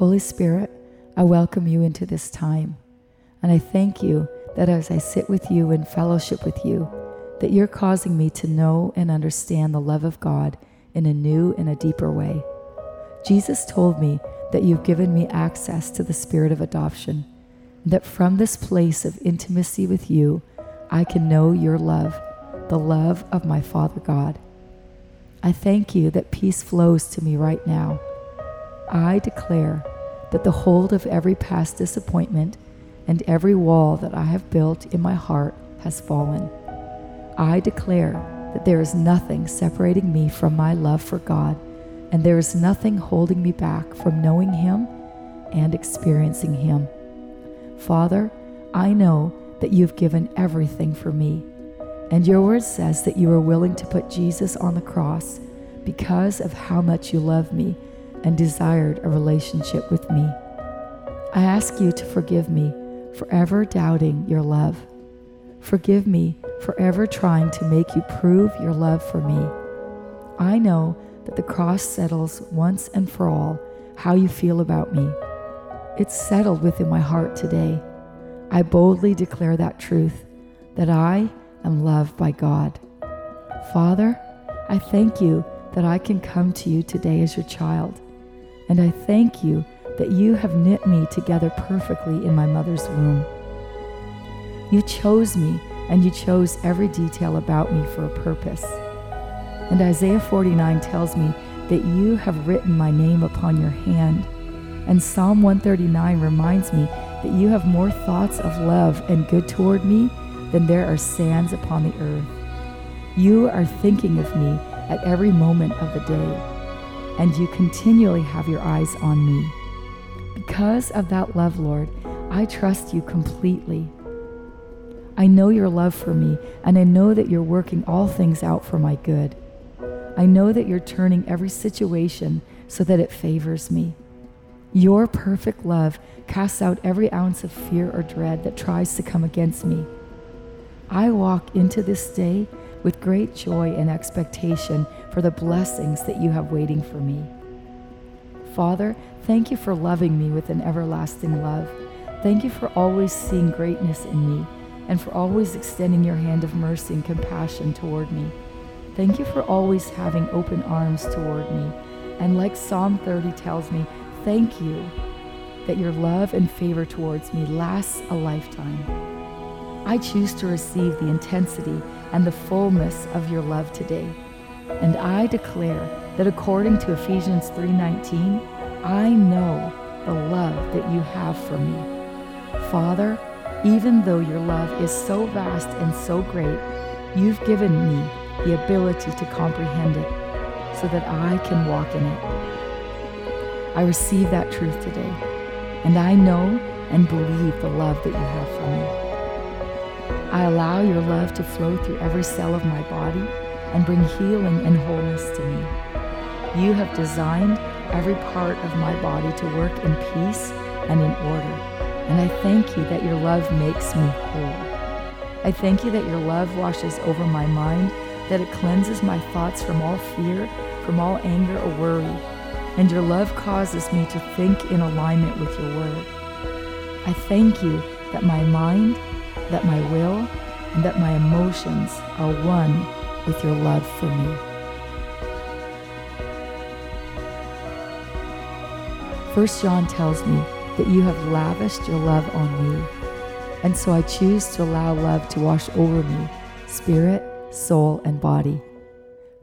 Holy Spirit, I welcome you into this time. And I thank you that as I sit with you in fellowship with you, that you're causing me to know and understand the love of God in a new and a deeper way. Jesus told me that you've given me access to the spirit of adoption, that from this place of intimacy with you, I can know your love, the love of my Father God. I thank you that peace flows to me right now. I declare that the hold of every past disappointment and every wall that I have built in my heart has fallen. I declare that there is nothing separating me from my love for God, and there is nothing holding me back from knowing Him and experiencing Him. Father, I know that you've given everything for me, and your word says that you are willing to put Jesus on the cross because of how much you love me and desired a relationship with me. I ask you to forgive me for ever doubting your love. Forgive me for ever trying to make you prove your love for me. I know that the cross settles once and for all how you feel about me. It's settled within my heart today. I boldly declare that truth that I am loved by God. Father, I thank you that I can come to you today as your child. And I thank you that you have knit me together perfectly in my mother's womb. You chose me and you chose every detail about me for a purpose. And Isaiah 49 tells me that you have written my name upon your hand. And Psalm 139 reminds me that you have more thoughts of love and good toward me than there are sands upon the earth. You are thinking of me at every moment of the day, and you continually have your eyes on me. Because of that love, Lord, I trust you completely. I know your love for me, and I know that you're working all things out for my good. I know that you're turning every situation so that it favors me. Your perfect love casts out every ounce of fear or dread that tries to come against me. I walk into this day with great joy and expectation for the blessings that you have waiting for me. Father, thank you for loving me with an everlasting love. Thank you for always seeing greatness in me and for always extending your hand of mercy and compassion toward me. Thank you for always having open arms toward me. And like Psalm 30 tells me, thank you that your love and favor towards me lasts a lifetime. I choose to receive the intensity and the fullness of your love today. And I declare that according to Ephesians 3:19, I know the love that you have for me. Father, even though your love is so vast and so great, you've given me the ability to comprehend it so that I can walk in it. I receive that truth today, and I know and believe the love that you have for me. I allow your love to flow through every cell of my body and bring healing and wholeness to me. You have designed every part of my body to work in peace and in order and I thank you that your love makes me whole. I thank you that your love washes over my mind, that it cleanses my thoughts from all fear, from all anger or worry. And your love causes me to think in alignment with your word. I thank you that my mind, that my will, and that my emotions are one with your love for me. First John tells me that you have lavished your love on me. And so I choose to allow love to wash over me, spirit, soul, and body.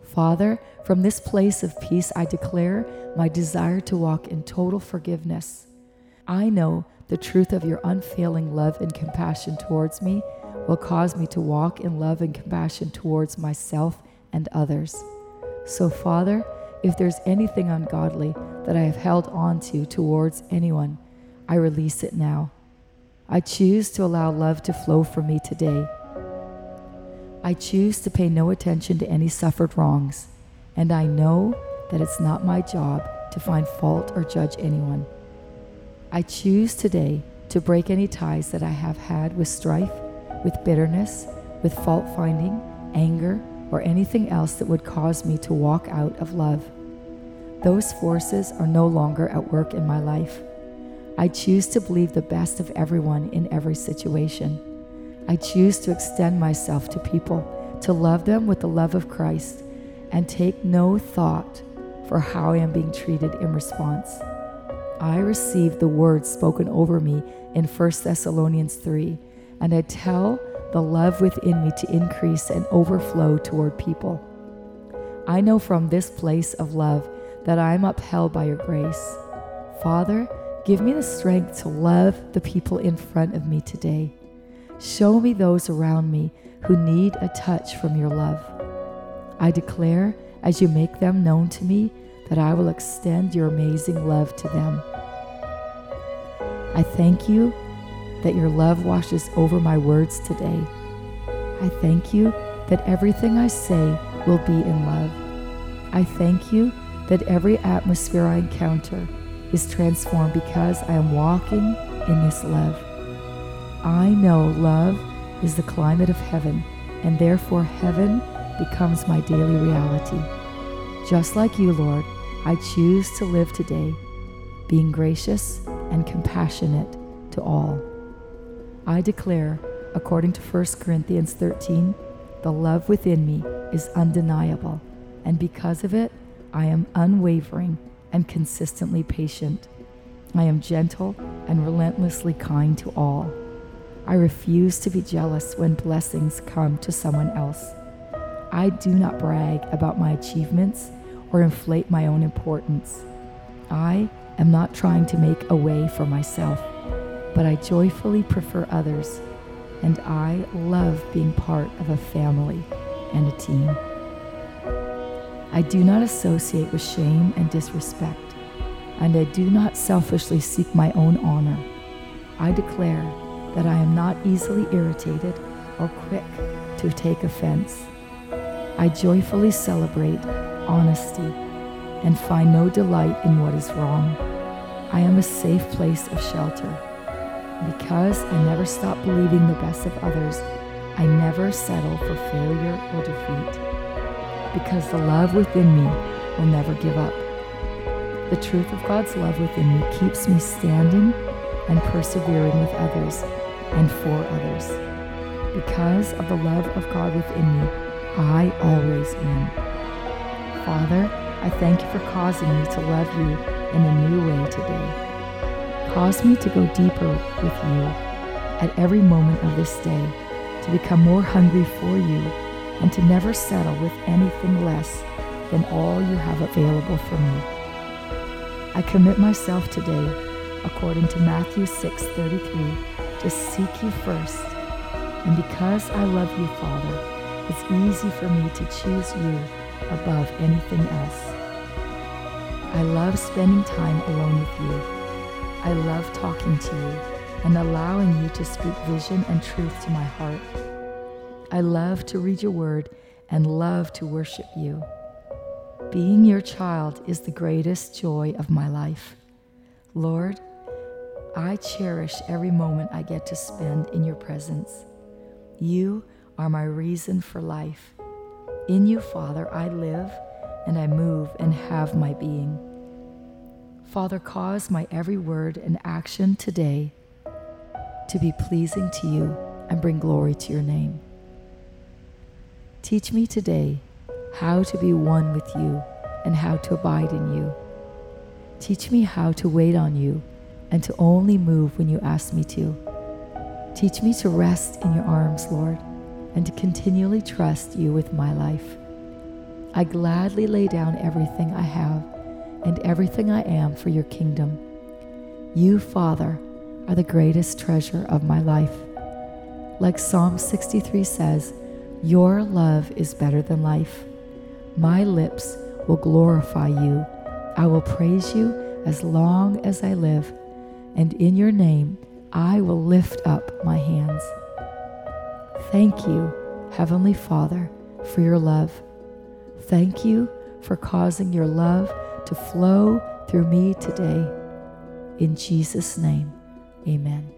Father, from this place of peace, I declare my desire to walk in total forgiveness. I know the truth of your unfailing love and compassion towards me will cause me to walk in love and compassion towards myself and others. So, Father, if there's anything ungodly that I have held on to towards anyone, I release it now. I choose to allow love to flow from me today. I choose to pay no attention to any suffered wrongs, and I know that it's not my job to find fault or judge anyone. I choose today to break any ties that I have had with strife, with bitterness, with fault finding, anger, or anything else that would cause me to walk out of love. Those forces are no longer at work in my life. I choose to believe the best of everyone in every situation. I choose to extend myself to people, to love them with the love of Christ, and take no thought for how I am being treated in response. I receive the words spoken over me in 1 Thessalonians 3, and I tell the love within me to increase and overflow toward people. I know from this place of love that I am upheld by your grace. Father, give me the strength to love the people in front of me today. Show me those around me who need a touch from your love. I declare, as you make them known to me, that I will extend your amazing love to them. I thank you that your love washes over my words today. I thank you that everything I say will be in love. I thank you that every atmosphere I encounter is transformed because I am walking in this love. I know love is the climate of heaven, and therefore heaven becomes my daily reality. Just like you, Lord, I choose to live today being gracious and compassionate to all. I declare, according to 1 Corinthians 13, the love within me is undeniable, and because of it, I am unwavering and consistently patient. I am gentle and relentlessly kind to all. I refuse to be jealous when blessings come to someone else. I do not brag about my achievements or inflate my own importance. I am not trying to make a way for myself, but I joyfully prefer others, and I love being part of a family and a team. I do not associate with shame and disrespect, and I do not selfishly seek my own honor. I declare that I am not easily irritated or quick to take offense. I joyfully celebrate honesty and find no delight in what is wrong. I am a safe place of shelter. Because I never stop believing the best of others, I never settle for failure or defeat. Because the love within me will never give up. The truth of God's love within me keeps me standing and persevering with others and for others. Because of the love of God within me, I always win. Father, I thank you for causing me to love you in a new way today. Cause me to go deeper with you at every moment of this day, to become more hungry for you, and to never settle with anything less than all you have available for me. I commit myself today, according to Matthew 6:33, to seek you first. And because I love you, Father, it's easy for me to choose you above anything else. I love spending time alone with you. I love talking to you and allowing you to speak vision and truth to my heart. I love to read your word and love to worship you. Being your child is the greatest joy of my life. Lord, I cherish every moment I get to spend in your presence. You are my reason for life. In you, Father, I live and I move and have my being. Father, cause my every word and action today to be pleasing to you and bring glory to your name. Teach me today how to be one with you and how to abide in you. Teach me how to wait on you and to only move when you ask me to. Teach me to rest in your arms, Lord, and to continually trust you with my life. I gladly lay down everything I have and everything I am for your kingdom. You, Father, are the greatest treasure of my life. Like Psalm 63 says, Your love is better than life. My lips will glorify you. I will praise you as long as I live and in your name I will lift up my hands. Thank you, Heavenly Father, for your love. Thank you for causing your love to flow through me today. In Jesus' name, amen.